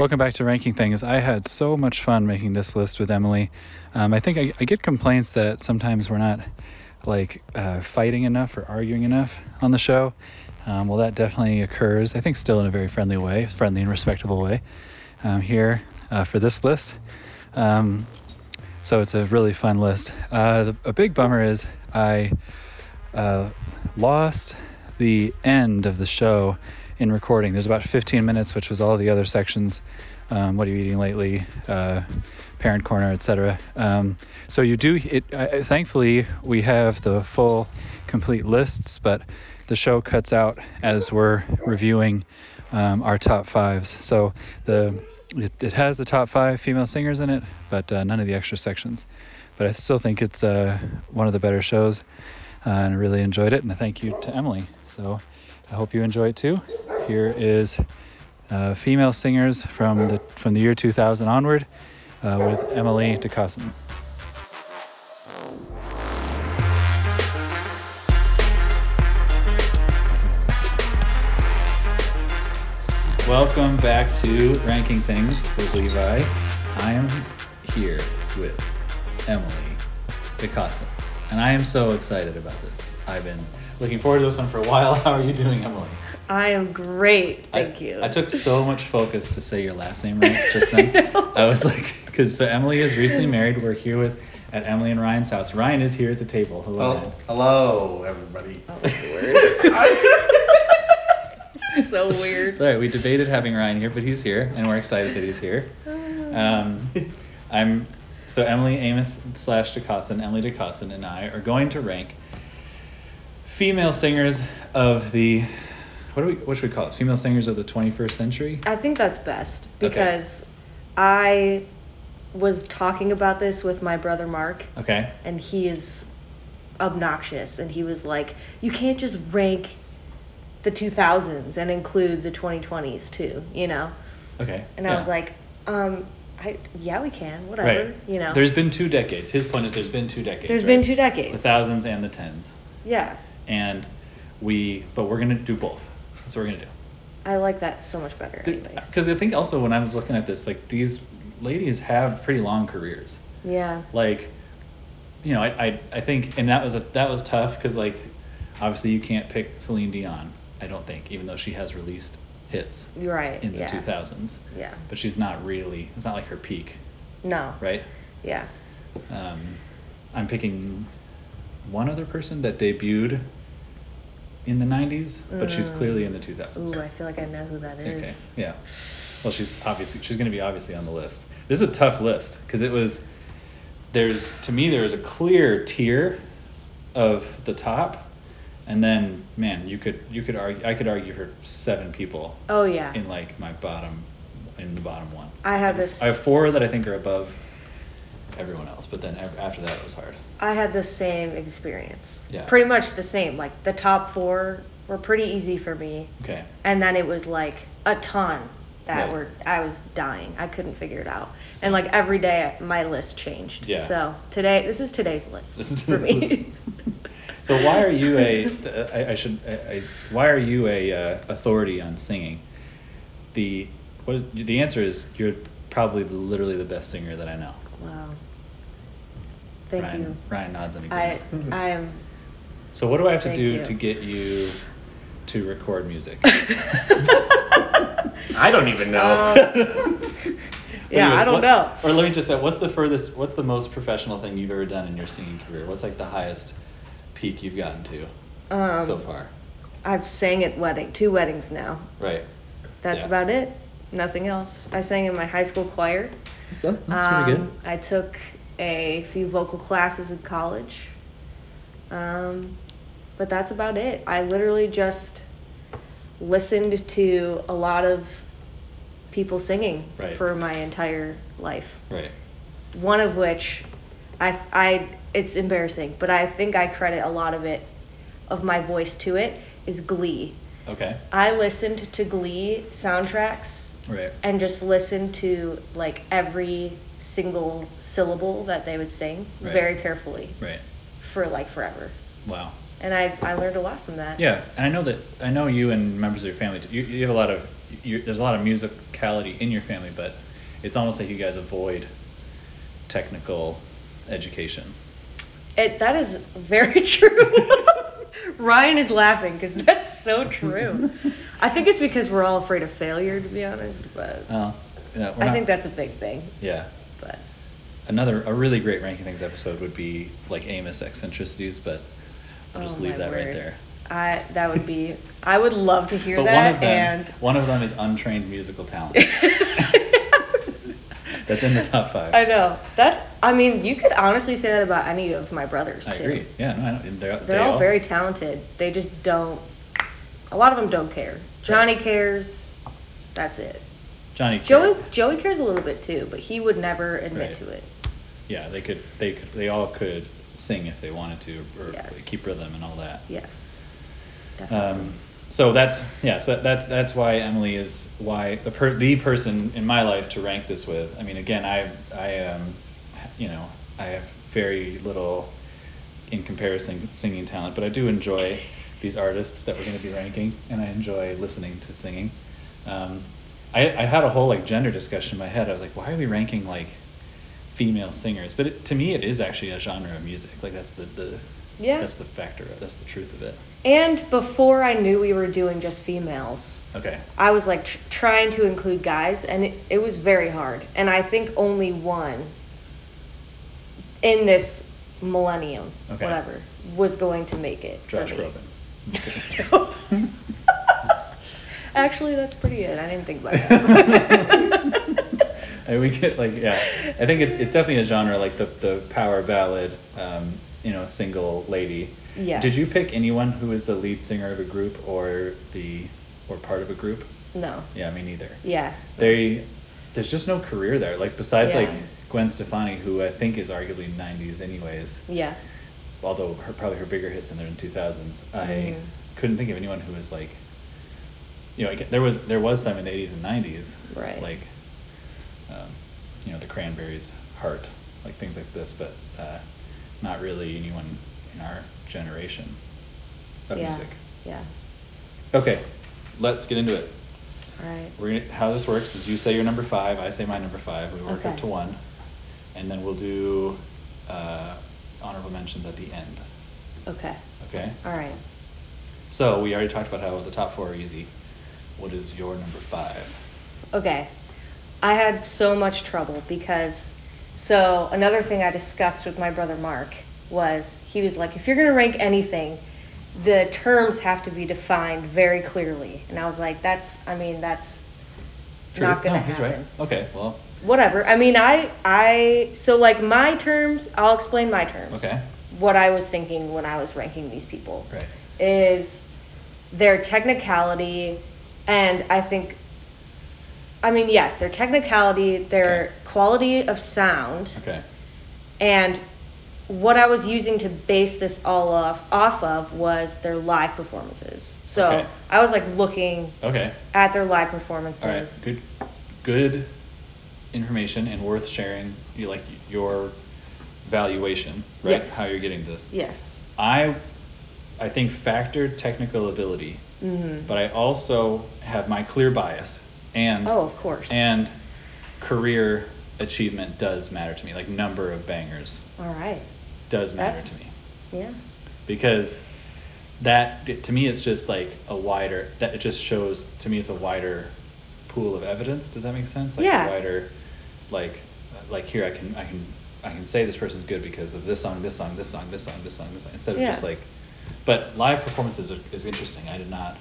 Welcome back to Ranking Things. I had so much fun making this list with Emily. Um, I think I, I, get complaints that sometimes we're not like uh, fighting enough or arguing enough on the show. Um, well, that definitely occurs. I think still in a very friendly way, friendly and respectable way. Um, here uh, for this list. Um, so it's a really fun list. Uh, the, a big bummer is I uh, lost the end of the show in recording. There's about 15 minutes, which was all the other sections. Um, what are you eating lately? Uh, parent corner, etc. Um, so you do. It. Thankfully, we have the full, complete lists, but the show cuts out as we're reviewing um, our top fives. So the it, it, has the top five female singers in it, but uh, none of the extra sections. But I still think it's uh, one of the better shows, uh, and I really enjoyed it. And thank you to Emily. So I hope you enjoy it too. Here is uh, female singers from the from the year 2000 onward uh, with Emily DeCosson. Welcome back to Ranking Things with Levi. I am here with Emily DeCosson, and I am so excited about this. I've been looking forward to this one for a while. How are you doing, Emily? I am great, thank I, you. I took so much focus to say your last name right just then. I, I was like, because so Emily is recently married. We're here with at Emily and Ryan's house. Ryan is here at the table. Hello. Oh, hello, everybody. Oh, weird. so weird. Sorry, we debated having Ryan here, but he's here, and we're excited that he's here. Um, I'm so Emily Amos slash DeCosson, Emily DeCosson, and I are going to rank female singers of the what do we what should we call it? Female singers of the 21st century. I think that's best because okay. I was talking about this with my brother Mark. Okay. And he is obnoxious, and he was like, "You can't just rank the 2000s and include the 2020s too," you know. Okay. And I was like, um, I, yeah, we can, whatever, right. you know. There's been two decades. His point is there's been two decades. There's right? been two decades. The thousands and the tens. Yeah. And we, but we're gonna do both. That's what we're gonna do. I like that so much better. Because I think also when I was looking at this, like these ladies have pretty long careers. Yeah. Like, you know, I I, I think, and that was a that was tough because like, obviously you can't pick Celine Dion. I don't think, even though she has released hits. Right. In the two thousands. Yeah. But she's not really. It's not like her peak. No. Right. Yeah. Um, I'm picking one other person that debuted in the 90s, but mm. she's clearly in the 2000s. Ooh, I feel like I know who that is. Okay, yeah. Well, she's obviously she's going to be obviously on the list. This is a tough list because it was there's to me there was a clear tier of the top, and then man, you could you could argue I could argue for seven people. Oh yeah. In like my bottom, in the bottom one. I have this. I have four that I think are above everyone else, but then after that it was hard. I had the same experience. Yeah. Pretty much the same. Like the top four were pretty easy for me. Okay. And then it was like a ton that Right. were I was dying. I couldn't figure it out. And like every day my list changed. Yeah. So today this is today's list is for me. So why are you a? I, I should. I, I, why are you a uh, authority on singing? The what? The answer is you're probably the, literally the best singer that I know. wow. Thank Ryan, you. Ryan nods in I agreement. I am so what do I have to Thank do you. to get you to record music? I don't even know. Um, yeah, Anyways, I don't what- know. Or let me just say, what's the furthest? What's the most professional thing you've ever done in your singing career? What's like the highest peak you've gotten to Um, so far? I've sang at wedding, two weddings now. Right. That's Yeah. about it. Nothing else. I sang in my high school choir. So that's pretty good. Um, I took a few vocal classes in college. Um, but that's about it. I literally just listened to a lot of people singing Right. for my entire life. Right. One of which I I it's embarrassing, but I think I credit a lot of it of my voice to it is Glee. Okay. I listened to Glee soundtracks Right. and just listened to like every single syllable that they would sing Right. very carefully Right. for like forever. Wow. and I I learned a lot from that. Yeah, and I know that I know you and members of your family. You, you have a lot of you, there's a lot of musicality in your family, but it's almost like you guys avoid technical education. It that is very true. Ryan is laughing because that's so true. I think it's because we're all afraid of failure, to be honest. But Oh, yeah, I not- think that's a big thing. yeah. But Another a really great ranking things episode would be like Amos eccentricities, but I'll just oh leave my that right there. I that would be. I would love to hear But that. one of them, and one of them is untrained musical talent. That's in the top five. I know. That's. I mean, you could honestly say that about any of my brothers I too. agree. Yeah, no, I know. They're, They're they all very talented. They just don't. A lot of them don't care. Johnny cares. That's it. Johnny. Joey. Joey cares a little bit too, but he would never admit Right. to it. Yeah, they could. They could, they all could sing if they wanted to, or Yes. keep rhythm and all that. Yes. Definitely. Um, so that's yeah. So that's that's why Emily is why the per, the person in my life to rank this with. I mean, again, I I um, you know, I have very little in comparison singing talent, but I do enjoy these artists that we're going to be ranking, and I enjoy listening to singing. Um, I I had a whole like gender discussion in my head. I was like, why are we ranking like female singers? But it, to me, it is actually a genre of music. Like that's the the Yeah. that's the factor. That's the truth of it. and before I knew we were doing just females, Okay. I was like tr- trying to include guys, and it, it was very hard. And I think only one in this millennium, Okay. whatever, was going to make it. Josh. Groban. Actually, that's pretty it. I didn't think about that. And we get like yeah, I think it's it's definitely a genre like the the power ballad, um, you know, single lady. Did you pick anyone who is the lead singer of a group or the or part of a group? no. Yeah, me neither. Yeah. They there's just no career there. Like besides like Gwen Stefani, who I think is arguably '90s anyways. Yeah. Although her probably her bigger hits in there in 2000s. I Mhm. couldn't think of anyone who was like. You know, like, there was there was some in the 80s and 90s. Right. Like, um, you know, the Cranberries, Heart, like things like this, but uh, not really anyone in our generation of yeah. music. Yeah. Okay, let's get into it. All right. We're gonna, how this works is you say your number five, I say my number five. We work up to one, and then we'll do uh, honorable mentions at the end. Okay. Okay. All right. So we already talked about how the top four are easy. What is your number five? Okay. I had so much trouble because so another thing I discussed with my brother Mark was he was like if you're going to rank anything the terms have to be defined very clearly and I was like that's I mean that's not going to No, he's happen. right. Okay. Well. Whatever. I mean I I so like my terms I'll explain my terms. Okay. What I was thinking when I was ranking these people Right. is their technicality and I think I mean yes, their technicality, their Okay. quality of sound Okay. and what I was using to base this all off off of was their live performances. So Okay. I was like looking Okay. at their live performances. All right. Good. Good information and worth sharing. You like your valuation, right? Yes. How you're getting this. Yes. I, I think factored technical ability, Mhm. but I also have my clear bias and Oh, of course. and career achievement does matter to me. Like number of bangers all right. does matter That's- to me Yeah. because that to me it's just like a wider that it just shows to me it's a wider pool of evidence does that make sense like Yeah. a wider like like here i can i can i can say this person's good because of this song this song this song this song this song this song instead of just like but live performances are, is interesting i did not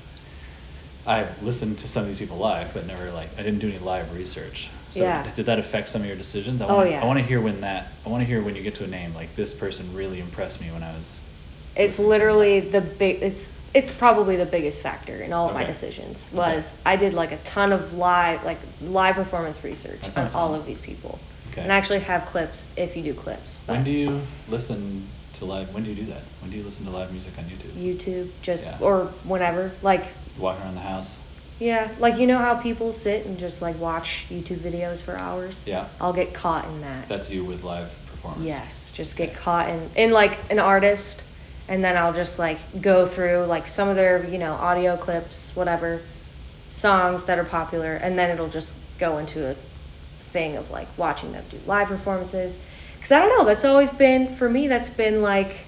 i've listened to some of these people live but never like i didn't do any live research so Yeah. did that affect some of your decisions i Oh, want to yeah. i want to hear when that i want to hear when you get to a name like this person really impressed me when i was It's listening to them literally the big. It's it's probably the biggest factor in all of my Okay. decisions. Okay. Was I did like a ton of live like live performance research on all fun. of these people, Okay. and I actually have clips if you do clips. When do you listen to live? When do you do that? When do you listen to live music on YouTube? YouTube just Yeah. or whenever like Walking around the house. yeah like you know how people sit and just like watch YouTube videos for hours. Yeah. I'll get caught in that. That's you with live performance. Yes, just get caught in in like an artist, and then I'll just like go through like some of their you know audio clips, whatever songs that are popular, and then it'll just go into a thing of like watching them do live performances. Because I don't know, that's always been for me. That's been like,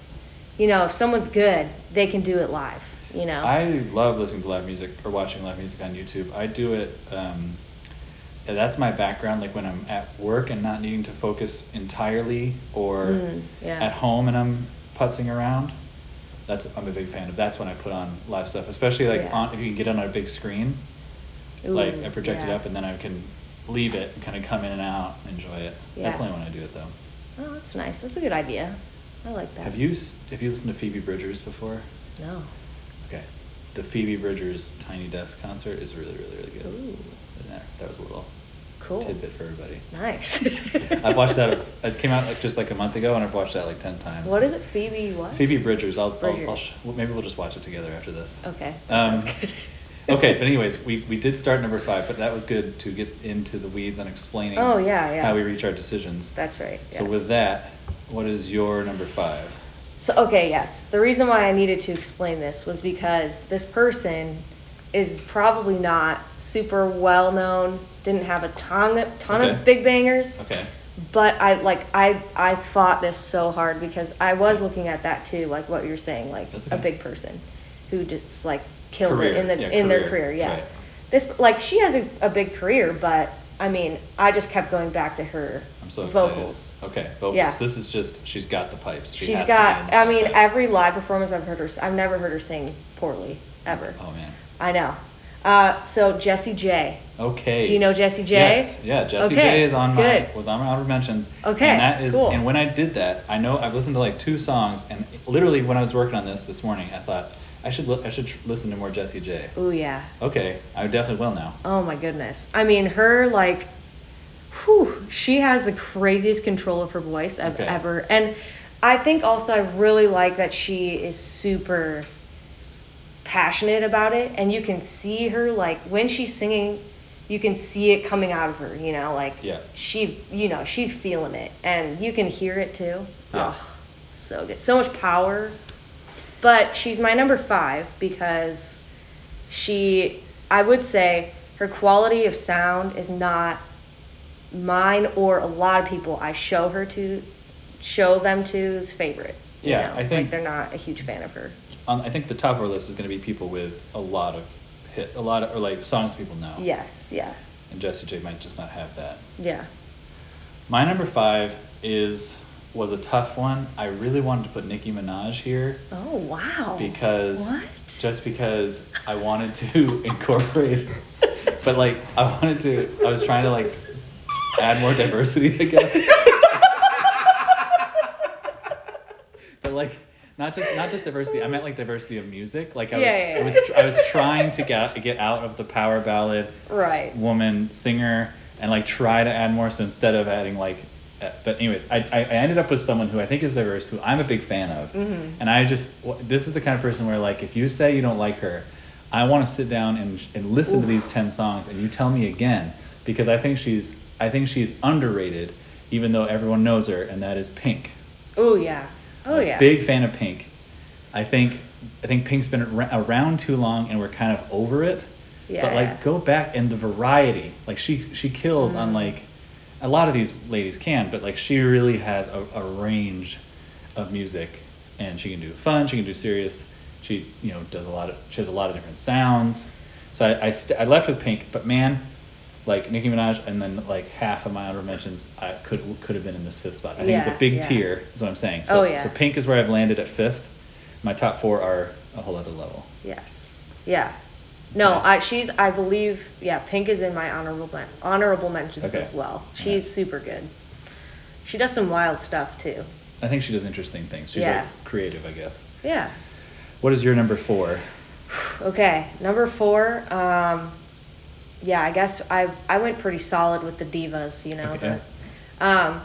you know, if someone's good, they can do it live. You know. I love listening to live music or watching live music on YouTube. I do it. Um, that's my background. Like when I'm at work and not needing to focus entirely, or Mm, yeah. at home and I'm putzing around. That's I'm a big fan of. That's when I put on live stuff, especially like Yeah. on if you can get it on a big screen. like I project it up and then I can leave it and kind of come in and out, and enjoy it. That's Yeah. only when I do it though. Oh, that's nice. That's a good idea. I like that. Have you s- have you listened to Phoebe Bridgers before? No. Okay, the Phoebe Bridgers Tiny Desk concert is really really really good. Ooh. And that, that was a little Cool. tidbit for everybody. Nice. I've watched that. It came out like just like a month ago, and I've watched that like ten times. What is it, Phoebe? What? Phoebe Bridgers. I'll, I'll, I'll sh- maybe we'll just watch it together after this. Okay, that Um, sounds good. Okay, but anyways, we, we did start number five, but that was good to get into the weeds on explaining. Oh, yeah, yeah. How we reach our decisions. That's right. So yes. with that, what is your number five? So okay, yes. The reason why I needed to explain this was because this person is probably not super well known. Didn't have a ton ton Okay. of big bangers. Okay. But I like I I fought this so hard because I was looking at that too, like what you're saying, like That's a big person who just like killed Career, it in the yeah, in their career, career. Yeah. right. This like she has a, a big career, but I mean I just kept going back to her I'm so excited. vocals. Okay, vocals. Yeah. This is just she's got the pipes. She She's has to be in got. I mean, every live performance I've heard her. I've never heard her sing poorly ever. Oh man. I know. Uh, so Jessie J. Okay. Do you know Jessie J? Yes. Yeah. Jessie Okay, J is on my good. was on my honorable mentions. Okay, And that is cool. and when I did that, I know I've listened to like two songs, and literally when I was working on this this morning, I thought I should li- I should tr- listen to more Jessie J. Oh yeah. Okay, I definitely will now. Oh my goodness. I mean, her like, whew, she has the craziest control of her voice I've Okay. ever. And I think also I really like that she is super passionate about it, and you can see her like when she's singing. You can see it coming out of her, you know, like Yeah. she, you know, she's feeling it, and you can hear it too. Yeah. Oh, so good, so much power. But she's my number five because she i would say her quality of sound is not mine or a lot of people i show her to show them to's favorite you Yeah, know? I think- like they're not a huge fan of her On, I think the top of our list is going to be people with a lot of hit, a lot of or like songs people know. yes yeah And Jessie J might just not have that. yeah My number five is was a tough one. I really wanted to put Nicki Minaj here oh wow because what just because I wanted to incorporate, but like I wanted to, I was trying to like add more diversity, I guess. but like not just not just diversity. I meant like diversity of music. Like I was, Yeah, yeah, I was, tr- I was trying to get get out of the power ballad right woman singer and like try to add more. So instead of adding like, but anyways, I, I ended up with someone who I think is diverse, who I'm a big fan of, Mhm. and I just this is the kind of person where like if you say you don't like her, I want to sit down and and listen to these ten songs and you tell me again because I think she's I think she's underrated, even though everyone knows her, and that is Pink. oh yeah oh yeah Big fan of Pink. I think I think Pink's been around too long and we're kind of over it. yeah But like go back and the variety. Like she she kills on Mm. like a lot of these ladies can, but like she really has a, a range of music and she can do fun, she can do serious. She, you know, does a lot of she has a lot of different sounds. So I I, st- I left with Pink, but man, like Nicki Minaj and then like half of my honorable mentions I could could have been in this fifth spot. I think it's a big yeah. tier, is what I'm saying. So Oh, yeah. so Pink is where I've landed at fifth. My top four are a whole other level. yes yeah no i she's i believe yeah pink is in my honorable men- honorable mentions Okay. as well she's Alright. super good she does some wild stuff too I think she does interesting things. She's Yeah. like creative, I guess. yeah What is your number four? Okay, number four. Um, yeah, I guess I I went pretty solid with the divas. You know, Okay. the, um,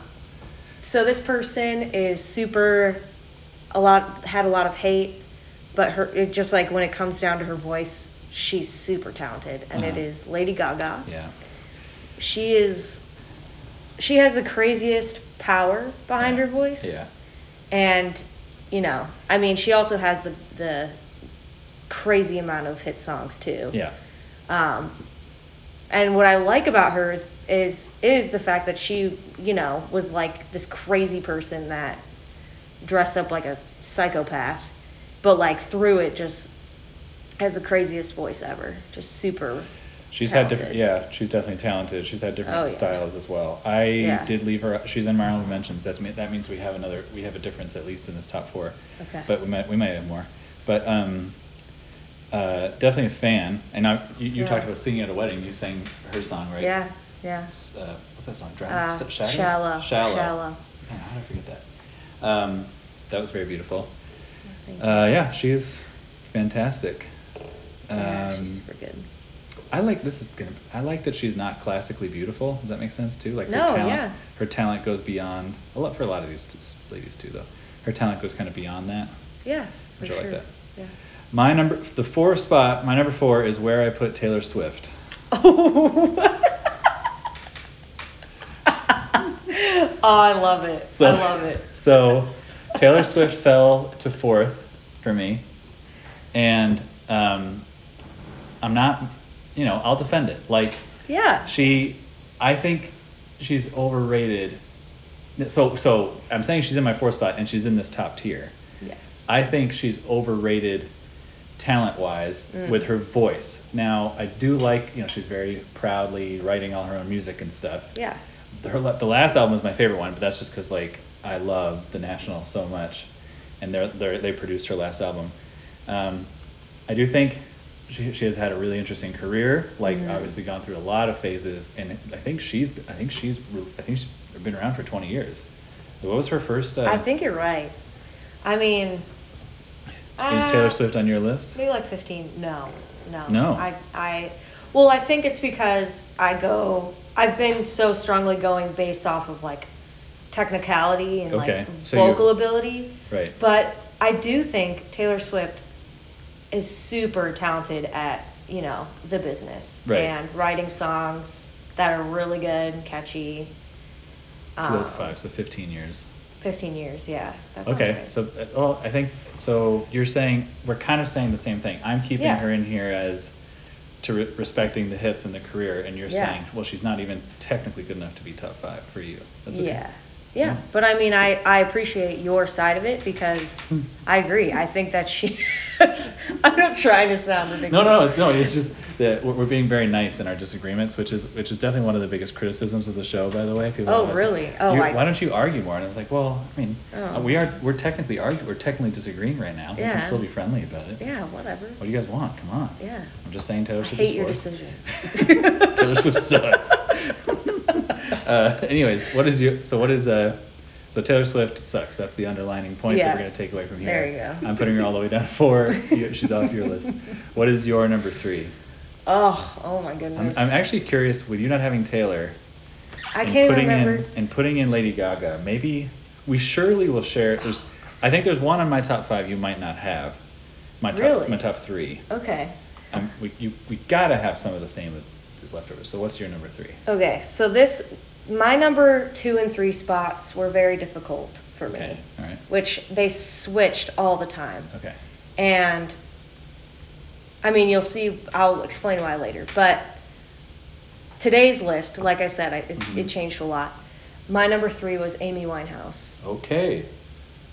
so this person is super, a lot had a lot of hate, but her it just like when it comes down to her voice, she's super talented, and it Uh-huh. is Lady Gaga. Yeah. She is, she has the craziest power behind Yeah. her voice. Yeah. And you know, I mean, she also has the the crazy amount of hit songs too. Yeah. Um, and what I like about her is is is the fact that she, you know, was like this crazy person that dressed up like a psychopath, but like through it just has the craziest voice ever. Just super. She's had different, yeah, she's definitely talented. She's had different Oh, yeah. styles as well. I Yeah. did leave her, she's in my honorable mentions. That's, that means we have another, we have a difference at least in this top four. Okay. But we might, we might have more. But, um, uh, definitely a fan. And I, you, you Yeah. talked about singing at a wedding. You sang her song, right? Yeah, yeah. Uh, what's that song? Drown? Uh, Shadows? Shallow, Shallow. Shallow. Man, how did I forget that? Um, that was very beautiful. Uh, yeah, she's fantastic. Yeah, Um, she's super good. I like this is gonna. I like that she's not classically beautiful. Does that make sense too? Like her No, talent. yeah. Her talent goes beyond. A lot for a lot of these t- ladies too, though. Her talent goes kind of beyond that. Yeah, for Which I like sure. that. Yeah. My number, the four spot. My number four is where I put Taylor Swift. Oh. oh, I love it. So- I love it. So, Taylor Swift fell to fourth for me, and um, I'm not. You know, I'll defend it. Like Yeah. She, I think she's overrated. So, so I'm saying she's in my fourth spot and she's in this top tier. Yes. I think she's overrated talent wise Mm. with her voice. Now, I do like, you know, she's very proudly writing all her own music and stuff. yeah. Her, the last album is my favorite one, but that's just because, like, I love The National so much. And they're, they're, they produced her last album. Um, I do think she, she has had a really interesting career. Like Mhm. obviously gone through a lot of phases, and I think she's I think she's I think she's been around for twenty years. What was her first? Uh, I think you're right. I mean, is uh, Taylor Swift on your list? Maybe like 15. No, no. No. I, I, well, I think it's because I go, I've been so strongly going based off of like technicality and Okay, like so vocal ability. Right. But I do think Taylor Swift is super talented at, you know, the business Right. and writing songs that are really good and catchy. Two those Um, five, so fifteen years. 15 years, yeah. That sounds Okay, right. so uh, well, I think so. You're saying we're kind of saying the same thing. I'm keeping Yeah. her in here as to re- respecting the hits and the career, and you're Yeah. saying, well, she's not even technically good enough to be top five for you. That's okay. Yeah. Yeah. But I mean, I, I appreciate your side of it because. I agree. I think that she. I'm not trying to sound ridiculous. No, no, no. It's just that we're being very nice in our disagreements, which is which is definitely one of the biggest criticisms of the show. By the way, people. Oh, really? Oh, "You- I- why don't you argue more? And I was like, well, I mean, Oh. we are we're technically argue we're technically disagreeing right now. We can still be friendly about it. Yeah, whatever. What do you guys want? Come on. Yeah. I'm just saying Taylor I Swift. hate is your decisions. Taylor Swift sucks. uh, anyways, what is your so what is uh so Taylor Swift sucks. That's the underlining point that we're gonna take away from here. There you go. I'm putting her all the way down to four. She's off your list. What is your number three? oh, oh my I'm, goodness. I'm actually curious with you not having Taylor I and can't putting remember. in and putting in Lady Gaga. Maybe we surely will share. There's I think there's one on my top five you might not have. My top Really? my top three. Okay. Um, we you we gotta have some of the same as leftovers. So what's your number three? Okay. So this, my number two and three spots were very difficult for me, Okay. All right. which they switched all the time. Okay. And I mean, you'll see, I'll explain why later. But today's list, like I said, I, it, Mhm. it changed a lot. My number three was Amy Winehouse. Okay.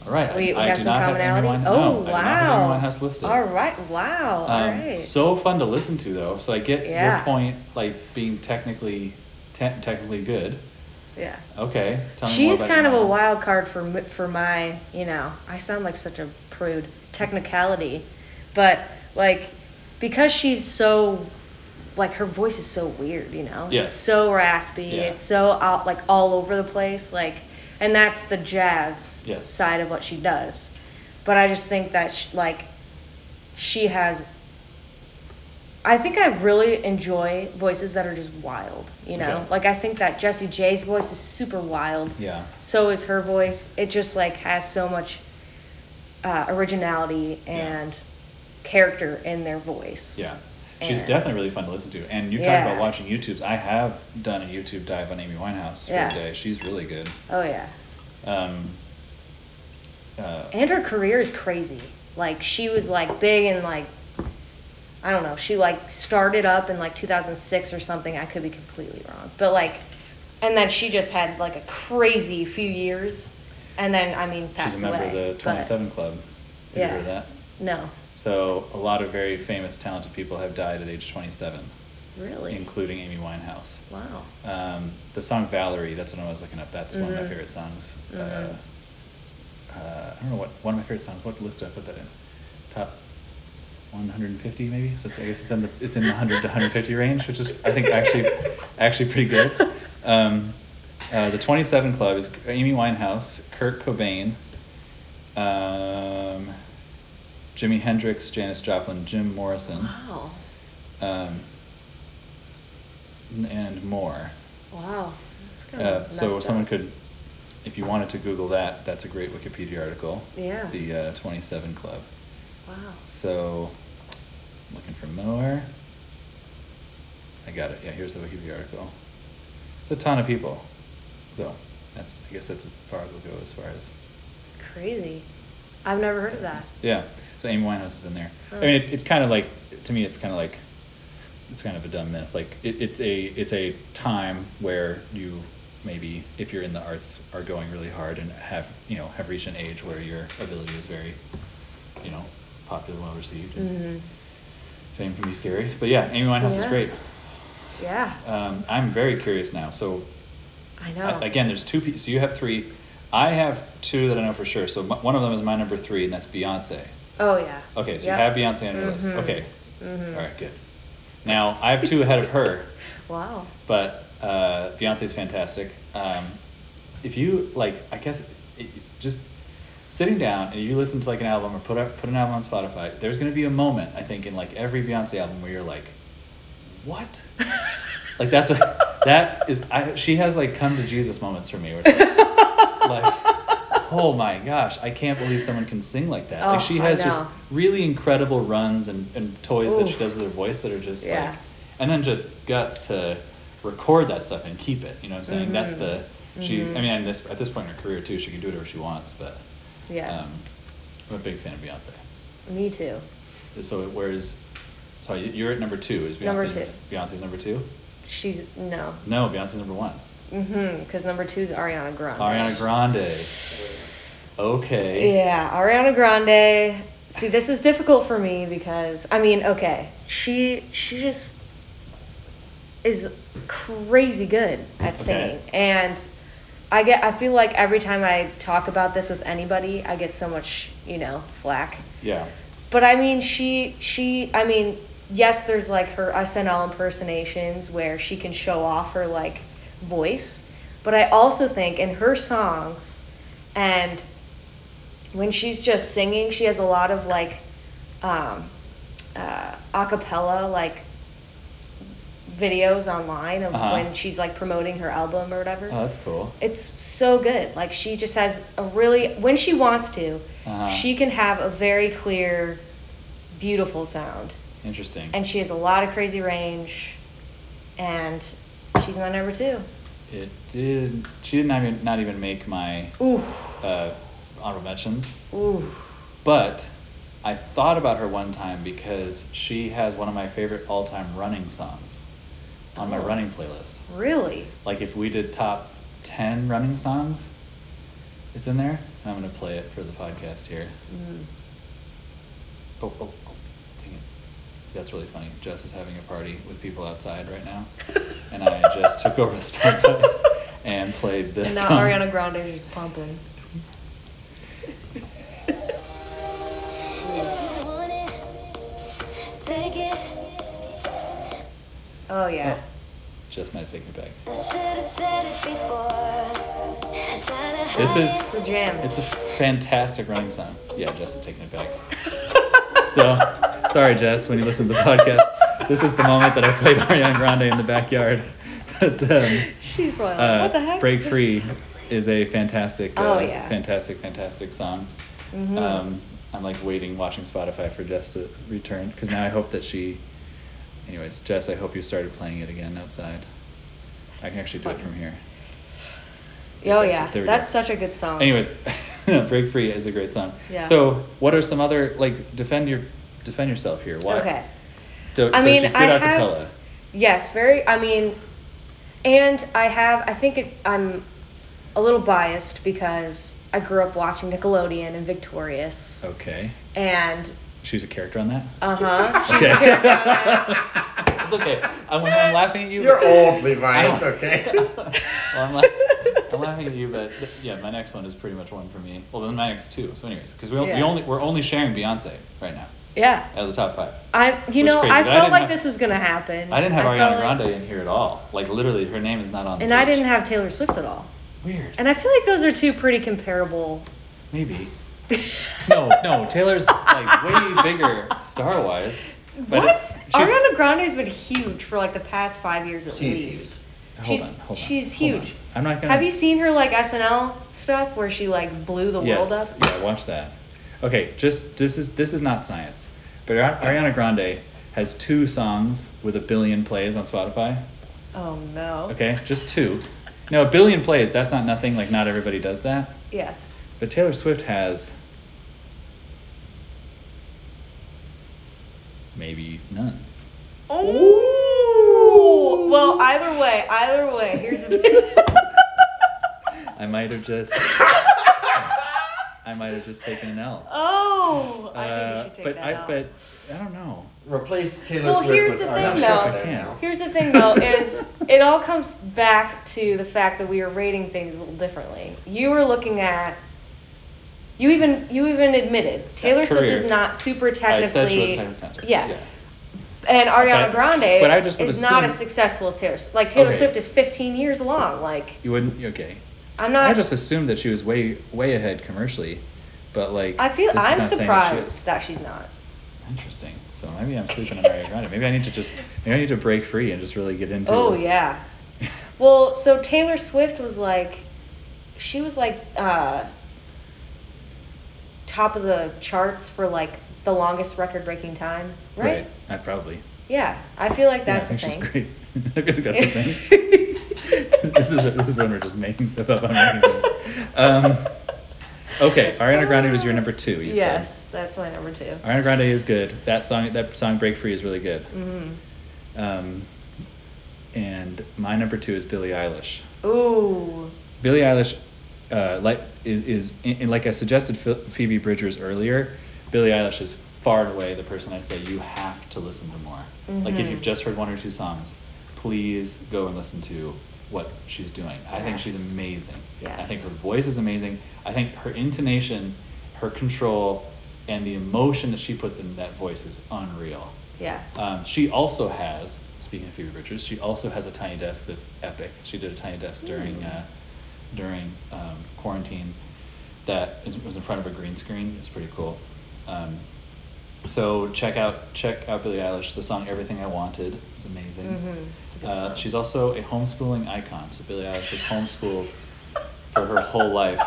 All right. We, we I, I some commonality. Oh, no, I do not have wow. Amy Winehouse listed. All right. Wow. All Um, right. So fun to listen to though. So I get Yeah. your point, like being technically, te- technically good. yeah. Okay. Tell me more She's about kind of a wild card for m- for my, you know, I sound like such a prude technicality, but like because she's so like her voice is so weird, you know. Yes. It's so raspy. Yeah. It's so out like all over the place like and that's the jazz Yes. side of what she does. But I just think that sh like she has I think I really enjoy voices that are just wild, you know? Okay. Like I think that Jessie J's voice is super wild. Yeah. So is her voice. It just like has so much uh, originality Yeah. and character in their voice. Yeah. She's And- definitely really fun to listen to. And you talk Yeah. about watching YouTubes. I have done a YouTube dive on Amy Winehouse Yeah. for. She's really good. Oh yeah. Um, Uh, And her career is crazy. Like she was like big and like I don't know. She like started up in like 2006 or something. I could be completely wrong. But like and then she just had like a crazy few years and then I mean passed she's a member away. of the 27 Club. Have Yeah. you heard that? No. So a lot of very famous, talented people have died at age 27, Really? including Amy Winehouse. wow. Um, the song Valerie, that's what I was looking up. That's one of my Mhm. favorite songs. Uh, Mhm. uh, I don't know what one of my favorite songs. What list do I put that in? Top 150 maybe. So I guess it's in the it's in the 100 to 150 range, which is I think actually actually pretty good. Um, uh, the 27 Club is Amy Winehouse, Kurt Cobain, um, Jimi Hendrix, Janis Joplin, Jim Morrison, Wow. um, and more. Wow. That's kind Uh, so someone could, if you wanted to Google that, that's a great Wikipedia article. Yeah. The uh, 27 Club. Wow. So, looking for more. I got it. Yeah, here's the Wikipedia article. It's a ton of people. So, that's I guess that's as far as we'll go as far as. Crazy. I've never heard of that. Yeah. So Amy Winehouse is in there. I mean, it, it kind of like to me, it's kind of like it's kind of a dumb myth. Like it, it's a it's a time where you maybe if you're in the arts are going really hard and have you know have reached an age where your ability is very you know popular, well received. and Mhm. Fame can be scary, but yeah, Amy Winehouse is great. Yeah. Um, I'm very curious now. So I know. uh, again, there's two. pe- So you have three. I have two that I know for sure. So m- one of them is my number three, and that's Beyonce. Oh yeah. Okay, so Yep. you have Beyonce on your list. Mhm. Okay. Mhm. All right, good. Now I have two ahead of her, Wow. but uh, Beyonce's fantastic. Um, if you like, I guess it, just sitting down and you listen to like an album or put up, put an album on Spotify, there's gonna be a moment I think in like every Beyonce album where you're like, what? like that's what that is. I, she has like come to Jesus moments for me. Where it's like, like, oh my gosh, I can't believe someone can sing like that. Oh, like she has just really incredible runs and, and toys that she does with her voice that are just Yeah. like, and then just guts to record that stuff and keep it. You know what I'm saying? That's Mhm. the she. Mhm. I mean, at this at this point in her career too, she can do whatever she wants. But Yeah. um, I'm a big fan of Beyonce. Me too. So where's so you- you're at number two? Is Beyonce Number two. Beyonce's number two? She's no. No, Beyonce's number one. Mm Mhm. Because number two is Ariana Grande. Ariana Grande. Okay. Yeah, Ariana Grande. See, this is difficult for me because I mean, okay, she she just is crazy good at singing, and I get I feel like every time I talk about this with anybody, I get so much you know flack. Yeah. But I mean, she she I mean, yes, there's like her SNL impersonations where she can show off her like voice, but I also think in her songs and when she's just singing, she has a lot of like um uh acapella like videos online of Uh-huh. when she's like promoting her album or whatever. Oh, that's cool. It's so good. Like she just has a really when she wants to, Uh-huh. she can have a very clear, beautiful sound. Interesting. And she has a lot of crazy range and she's my number two. it did. She did not even not even make my Ooh. uh, honorable mentions. Ooh. But I thought about her one time because she has one of my favorite all-time running songs on my running playlist. Really? Like if we did top 10 running songs, it's in there. And I'm going to play it for the podcast here. Mm. Oh, oh, oh, dang it. That's really funny. Jess is having a party with people outside right now. and I just took over the Spotify and played this and now song. Ariana Grande is just pumping. Oh yeah. Oh, Jess might have taken it back. I should have said it before. This is- It's a jam. It's a fantastic running song. Yeah, Jess is taking it back. So, sorry, Jess, when you listen to the podcast. This is the moment that I played Ariana Grande in the backyard. But um, She's probably like, uh, what the heck? Break Free is a fantastic, uh, Oh, yeah. fantastic, fantastic song. Mhm. Um, I'm like waiting, watching Spotify for Jess to return because now I hope that she. Anyways, Jess, I hope you started playing it again outside. I can That's actually do it from here. Oh yeah, we go. that's such a good song. Anyways, Break Free is a great song. Yeah. So, what are some other like defend your defend yourself here? Why? Okay. So, I so mean, she's good I a have- Yes, very. I mean, and I have. I think it, I'm a little biased because I grew up watching Nickelodeon and Victorious, Okay. and She was a character on that. uh huh. She's Okay. a character on that. it's okay. I'm, when I'm laughing at you. You're old, Levi. It's okay. well, I'm, la- I'm laughing at you, but th- yeah, my next one is pretty much one for me. Well, then my next two. So, anyways, because we, on- we only we're only sharing Beyonce right now Yeah. out of the top five. I. You Which know, crazy, I but I felt didn't like have- this was gonna happen. I didn't have felt Ariana like- Grande in here at all. Like literally, her name is not on. The and I page. didn't have Taylor Swift at all. Weird. And I feel like those are two pretty comparable. Maybe. No, no. Taylor's like way bigger star wise. what? Ariana Grande's been huge for like the past five years at She's least. huge. Hold she's- on, hold on. she's hold on. huge. I'm not gonna. Have you seen her like SNL stuff where she like blew the yes. world up? Yeah, watch that. Okay, just this is this is not science, but Ariana Grande has two songs with a billion plays on Spotify. Oh no. Okay, just two. No, a billion plays. That's not nothing. Like not everybody does that. Yeah. But Taylor Swift has maybe none. Ooh. Well, either way, either way. Here's the thing. I might have just. I might have just taken an L. oh, I Uh, think you should take but that I out. but I don't know. Replace Taylor Well, Swift here's with the Ariana thing, Grande though. I can. Here's the thing, though, is it all comes back to the fact that we are rating things a little differently. You were looking at. You even you even admitted Taylor Swift is not super technically. I said she wasn't technically. Yeah. And Ariana Okay. Grande But I just is not as successful as Taylor. Like Taylor Okay. Swift is 15 years long. Like You wouldn't. Okay. I'm not. I just assumed that she was way way ahead commercially, but like. I feel I'm saying that she surprised that she's not. Interesting. So maybe I'm sleeping on Ariana Grande. Maybe I need to just maybe I need to break free and just really get into. Oh yeah. Well, so Taylor Swift was like, she was like uh, top of the charts for like the longest record-breaking time, right? I probably. Yeah, I feel like that's yeah, I a think thing. she's great. I feel like that's a thing. this is this is when we're just making stuff up. I'm making things. Um, okay, Ariana Grande was your number two. You yes, that's my number two. Ariana Grande is good. That song, that song "Break Free" is really good. Mm-hmm. Um, and my number two is Billie Eilish. Ooh, Billie Eilish, uh, like is is in- like I suggested Phoebe Bridgers earlier. Billie Eilish is far and away the person I say you have to listen to more. Like if Mhm. you've just heard one or two songs, please go and listen to what she's doing. I think she's Yes. amazing. I think her voice is amazing. I think her intonation, her control, and the emotion that she puts in that voice is unreal. yeah. Um, she also has, speaking of Phoebe Bridgers, she also has a tiny desk that's epic. She did a tiny desk during Mm. uh, during um, quarantine that is, was in front of a green screen. It's pretty cool. Um, so check out check out Billie Eilish. The song "Everything I Wanted" is amazing. Mhm. It's a good Uh, song. she's also a homeschooling icon. So Billie Eilish was homeschooled for her whole life,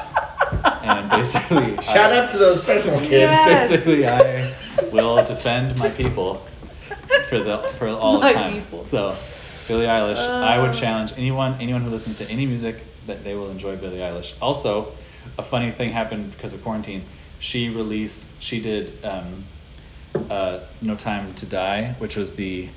and basically Shout I- out to those special kids. Yes. basically I will defend my people for the for all My of time. people. So Billie Eilish, I would Uh. challenge anyone anyone who listens to any music that they will enjoy Billie Eilish. Also, a funny thing happened because of quarantine. She released she did um, uh, No Time to Die, which was the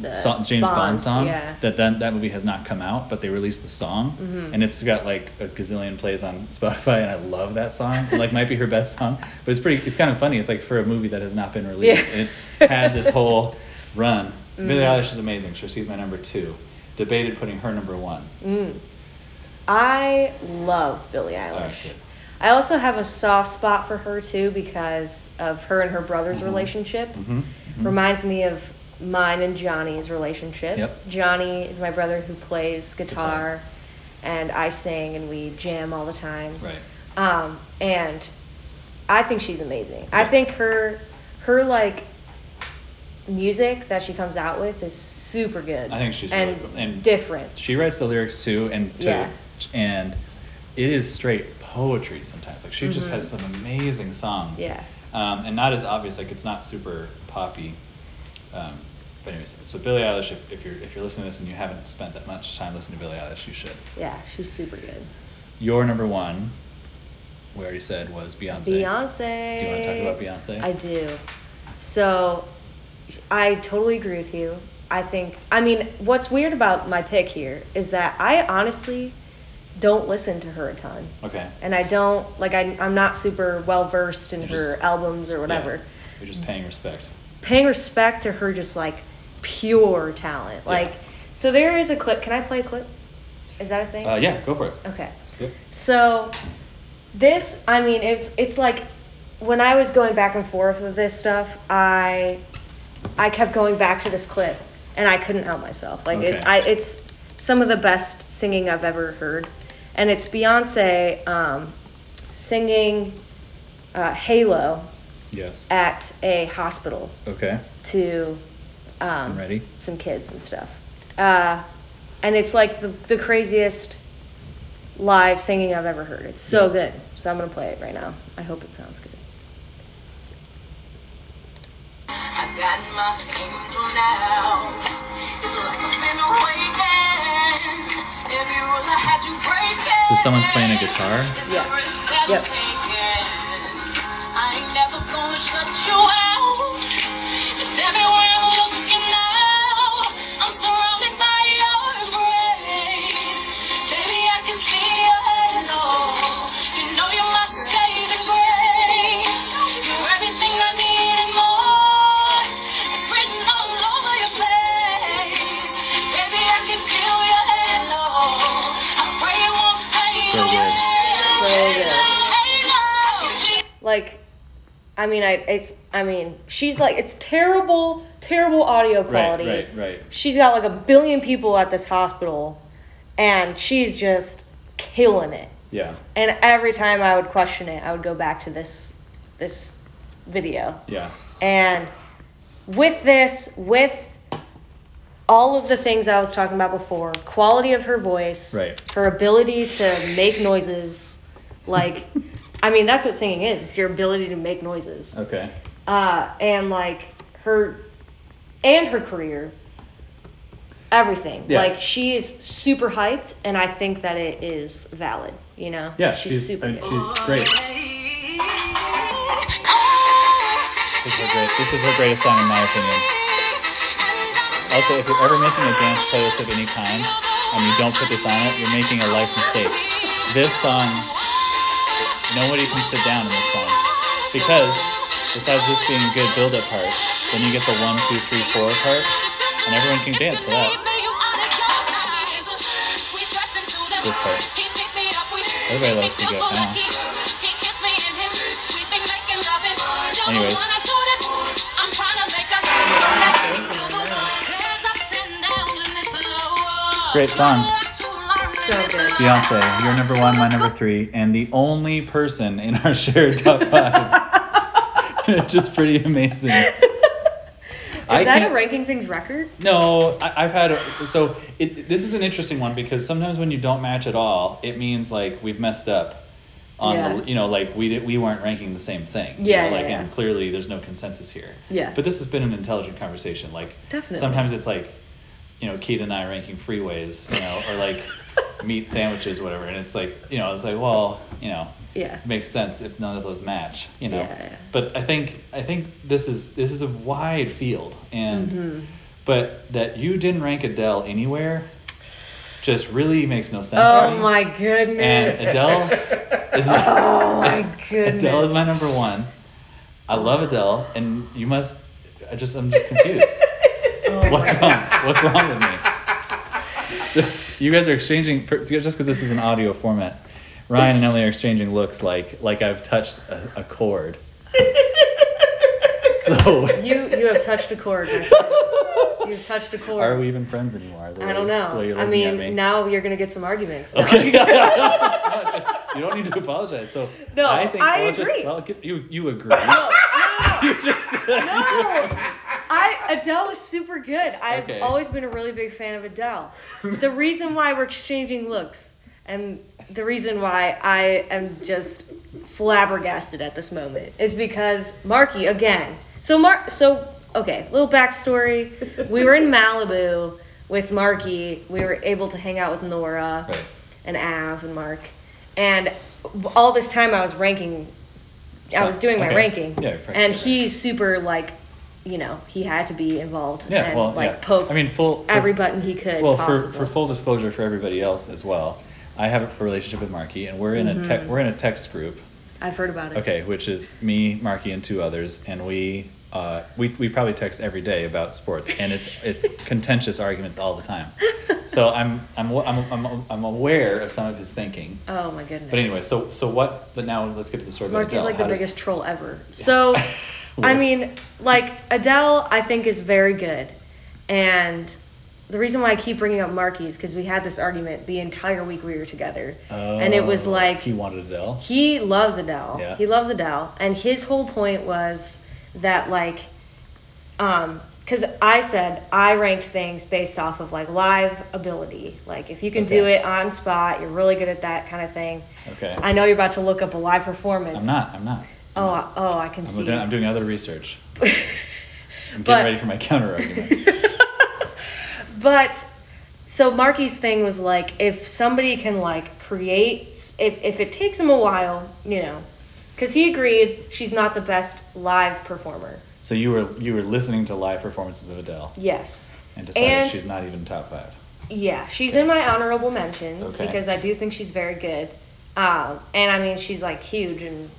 The song, James Bond, Bond, song. yeah. That then that movie has not come out, but they released the song, Mhm. and it's got like a gazillion plays on Spotify, and I love that song. It, like might be her best song, but it's pretty. It's kind of funny. It's like for a movie that has not been released, Yeah. and it's had this whole run. Billie Mhm. Eilish is amazing. So she's my number two. Debated putting her number one. Mm. I love Billie Eilish. Alright. I also have a soft spot for her too because of her and her brother's Mhm. relationship. Mhm, mhm. Reminds me of mine and Johnny's relationship. Yep. Johnny is my brother who plays guitar, Guitar. and I sing and we jam all the time. Right. Um, and I think she's amazing. I think her her like music that she comes out with is super good. I think she's and, really cool. And different. She writes the lyrics too, and to, Yeah. And it is straight poetry sometimes. Like she just Mhm. has some amazing songs. Yeah. Um, and not as obvious. Like it's not super poppy. Um, but anyways, so Billie Eilish, if, if you're if you're listening to this and you haven't spent that much time listening to Billie Eilish, you should. Yeah, she's super good. Your number one we already said was Beyonce. Beyonce. Do you want to talk about Beyonce? I do. So, I totally agree with you. I think, I mean, what's weird about my pick here is that I honestly don't listen to her a ton. Okay. And I don't, like, I, I'm not super well versed in You're her just- albums or whatever. Yeah. You're just paying respect. Paying respect to her just like pure talent. Yeah. Like, so there is a clip. Can I play a clip? Is that a thing? Uh, yeah, go for it. Okay. Yep. So this, I mean, it's it's like when I was going back and forth with this stuff, I I kept going back to this clip and I couldn't help myself. Like Okay. it, I it's some of the best singing I've ever heard, and it's Beyonce um, singing uh, "Halo" Yes. at a hospital Okay. to um, I'm ready. some kids and stuff. Uh, and it's like the, the craziest live singing I've ever heard. It's so Yeah. good. So I'm going to play it right now. I hope it sounds good. I got my angel now. It's like I've been awakened. Every rule I had you breaking. So someone's playing a guitar? It's the Yeah. risk that I'm Yep. I mean, I it's I mean, she's like it's terrible, terrible audio quality. Right, right, right. She's got like a billion people at this hospital, and she's just killing it. Yeah. And every time I would question it, I would go back to this this video. Yeah. And with this, with all of the things I was talking about before, quality of her voice, Right. her ability to make noises, like, I mean, that's what singing is. It's your ability to make noises. Okay. Uh, and like her, and her career, everything. Yeah. Like she is super hyped, and I think that it is valid. You know. Yeah, She's, she's super. I mean, good. she's great. This is her great. This is her greatest song in my opinion. Also, if you're ever making a dance playlist of any kind and you don't put this on it, you're making a life mistake. This song, nobody can sit down in this song because besides this being a good build-up part, then you get the one, two, three, four part, and everyone can dance to that. This part. Everybody loves to get down. Anyways. Great song. So good. Beyonce, you're number one, my number three, and the only person in our shared top five. Just pretty amazing. Is that a ranking things record? No, I, I've had a, so it. This is an interesting one because sometimes when you don't match at all, it means like we've messed up. On Yeah. the, you know, like we did, we weren't ranking the same thing. you Yeah, know, yeah, like yeah. and clearly there's no consensus here. Yeah. But this has been an intelligent conversation. Like Definitely. sometimes it's like, you know, Keith and I ranking freeways, you know, or like meat sandwiches, whatever, and it's like, you know, it's like, well, you know, Yeah. it makes sense if none of those match, you know. Yeah, yeah. But I think I think this is this is a wide field, and Mm-hmm. but that you didn't rank Adele anywhere, just really makes no sense. to Oh me. my And goodness. Adele is my Oh my is- goodness. Adele is my number one. I love Adele, and you must. I just I'm just confused. Oh What's wrong? What's wrong with me? you guys are exchanging for- just because this is an audio format. Ryan and Emily are exchanging looks like like I've touched a, a chord. So You you have touched a chord. my friend. You've touched a chord. are we even friends anymore? The I way- don't the way know. you're I looking at mean, me? now you're gonna get some arguments. Okay. you don't need to apologize. So No, I think I well, just agree. well, you you agree. No, You just no, you no. Adele is super good. I've Okay. always been a really big fan of Adele. the reason why we're exchanging looks and the reason why I am just flabbergasted at this moment is because Marky again. So Mark so okay, little backstory. We were in Malibu with Marky. We were able to hang out with Nora Right. and Av and Mark. and all this time I was ranking. I was doing my okay. ranking, Yeah, and he's super like, you know, he had to be involved Yeah, and well, like yeah. poke I mean, full for- every button he could. Well, for, possible. for full disclosure for everybody else as well, I have a relationship with Marky, and we're in a Mm-hmm. tech we're in a text group. I've heard about it. Okay, which is me, Marky, and two others, and we uh, we we probably text every day about sports, and it's it's contentious arguments all the time. So I'm I'm I'm I'm I'm aware of some of his thinking. Oh my goodness. But anyway, so so what? But now let's get to the story. about Marky's like the How does- biggest troll ever. So, I mean, like Adele, I think is very good, and the reason why I keep bringing up Marky is because we had this argument the entire week we were together, and it was Oh, like he wanted Adele. he loves Adele. Yeah. He loves Adele, and his whole point was that like, um, because I said I ranked things based off of like live ability. Like if you can do it on spot, you're really good at that kind of thing. Okay. I know you're about to look up a live performance. I'm not. I'm not. Oh, I- oh, I can I'm see. doing, I'm doing other research. I'm getting But- ready for my counter argument. But so Marky's thing was like, if somebody can like create, if, if it takes him a while, you know, because he agreed she's not the best live performer. So you were you were listening to live performances of Adele Yes. and decided And- she's not even top five. Yeah, she's in my honorable mentions Okay. because I do think she's very good. Um, and I mean, she's like huge and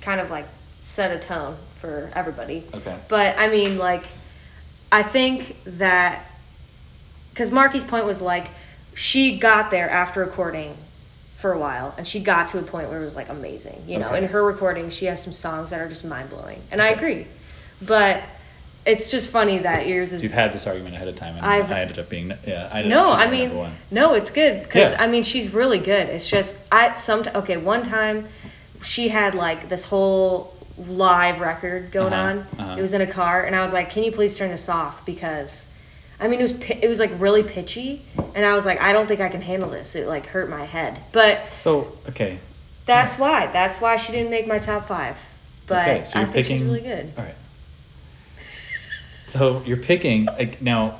kind of like set a tone for everybody. Okay. But I mean, like, I think that because Marky's point was like, she got there after recording for a while, and she got to a point where it was like amazing. You know, Okay. in her recording, she has some songs that are just mind blowing, and I agree. But it's just funny that yours is. So you've had this argument ahead of time, and I've- I ended up being yeah. I no, I mean, no, it's good because Yeah. I mean she's really good. It's just I some okay one time she had like this whole live record going Uh-huh, on. uh-huh. It was in a car, and I was like, "Can you please turn this off?" Because I mean it was it was like really pitchy, and I was like, "I don't think I can handle this." It like hurt my head, but So okay, that's why that's why she didn't make my top five. But okay. So I you're think picking. she's really good. All right. So you're picking like, now,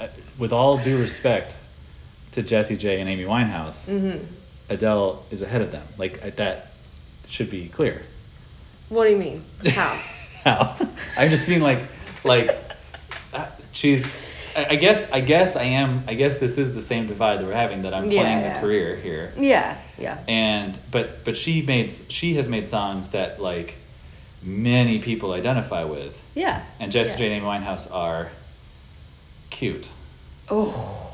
uh, with all due respect to Jessie J and Amy Winehouse, Mm-hmm. Adele is ahead of them. Like that should be clear. What do you mean? How? How? I'm just mean like, like, uh, she's. I I guess. I guess I am. I guess this is the same divide that we're having. That I'm playing yeah. the career here, yeah, yeah. and but but she made she has made songs that like many people identify with, Yeah. and Jessie yeah. J and Amy Winehouse are cute. Oh.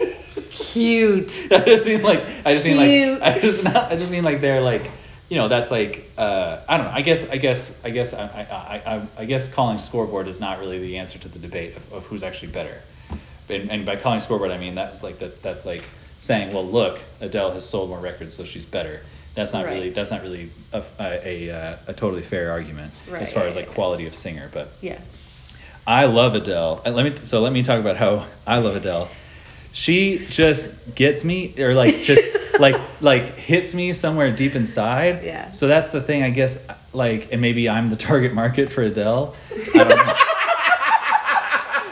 Cute. I just mean like I just mean like I just not I just mean like they're like you know that's like uh, I don't know I guess I guess I guess I, I, I, I guess calling scoreboard is not really the answer to the debate of, of who's actually better and, and by calling scoreboard I mean that's like that that's like saying well look Adele has sold more records so she's better that's not really that's not really a, a, a, uh, a totally fair argument as far as like quality of singer but Yeah. I love Adele. And let me so let me talk about how I love Adele. She just gets me or like just like like hits me somewhere deep inside. Yeah. So that's the thing I guess like and maybe I'm the target market for Adele. I don't know.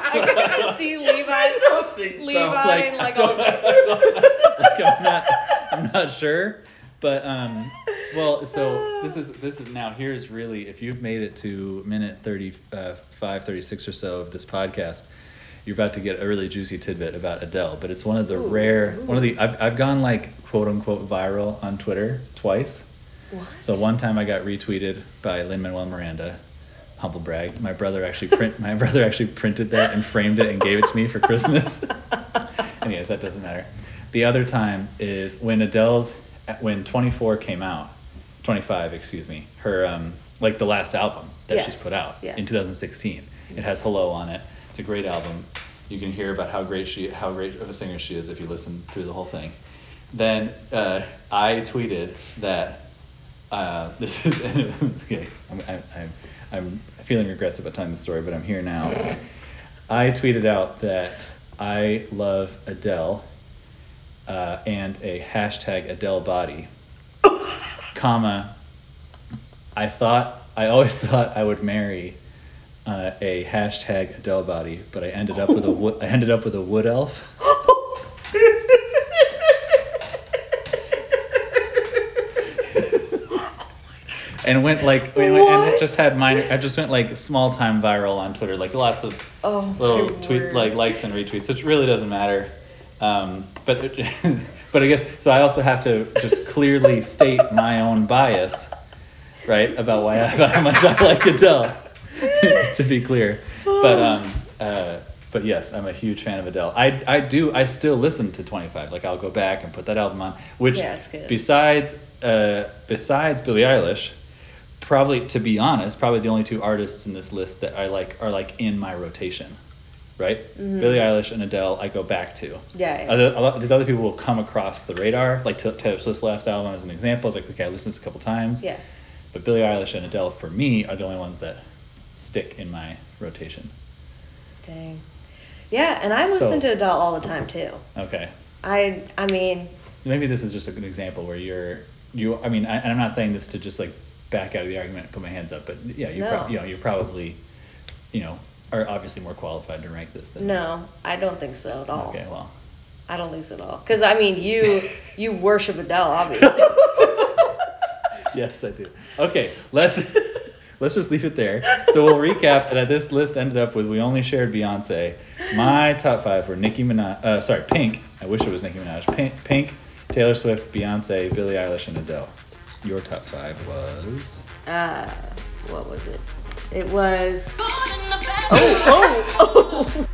I can just see Levi. I don't think Levi so. like, and like I don't- all I don't- like, I'm not I'm not sure. But um well so this is this is now here's really if you've made it to minute 35 36 or so of this podcast you're about to get a really juicy tidbit about Adele but it's one of the rare one of the I've, I've gone like quote unquote viral on Twitter twice What? so one time I got retweeted by Lin Manuel Miranda. Humble brag. My brother actually print. My brother actually printed that and framed it and gave it to me for Christmas. Anyways, that doesn't matter. The other time is when Adele's when 24 came out, 25, excuse me. Her um like the last album that Yeah. she's put out Yeah. in 2016. It has Hello on it. It's a great album. You can hear about how great she how great of a singer she is if you listen through the whole thing. Then uh, I tweeted that uh, this is okay. I'm, I'm, I'm, I'm feeling regrets about telling the story, but I'm here now. I tweeted out that I love Adele uh, and a hashtag Adele body, comma. I thought I always thought I would marry uh, a hashtag Adele body, but I ended up with a wo- I ended up with a wood elf. and went like and it just had minor. I just went like small time viral on Twitter, like lots of Oh, little tweet word. like likes and retweets, which really doesn't matter. Um, but but I guess so. I also have to just clearly state my own bias, right, about why about how much I like Adele. to be clear, but um, uh, but yes, I'm a huge fan of Adele. I I do I still listen to 25. Like I'll go back and put that album on. Which Yeah, it's good. besides uh, besides Billie Eilish, probably to be honest, probably the only two artists in this list that I like are like in my rotation, right? Billie Eilish and Adele, I go back to. Mm-hmm. Yeah, yeah. Other, a lot, these other people will come across the radar, like Ta- Taylor Swift's last album as an example. It's like okay, I listened to this a couple times. Yeah. But Billie Eilish and Adele, for me, are the only ones that stick in my rotation. Dang. Yeah, and I listen So- to Adele all the time too. Okay. I I mean, Maybe this is just an example where you're you. I mean, I, and I'm not saying this to just like back out of the argument and put my hands up, but yeah, you No. prob- you know you're probably, you know, are obviously more qualified to rank this than no, I don't think so at all. Okay, well, I don't think so at all. Because I mean, you you worship Adele, obviously. yes, I do. Okay, let's let's just leave it there. So we'll recap that this list ended up with we only shared Beyonce. My top five were Nicki Minaj. Uh, sorry, Pink. I wish it was Nicki Minaj. Pink, Pink, Taylor Swift, Beyonce, Billie Eilish, and Adele. Your top five was. uh, what was it? It was. Good in the bad. Oh, oh,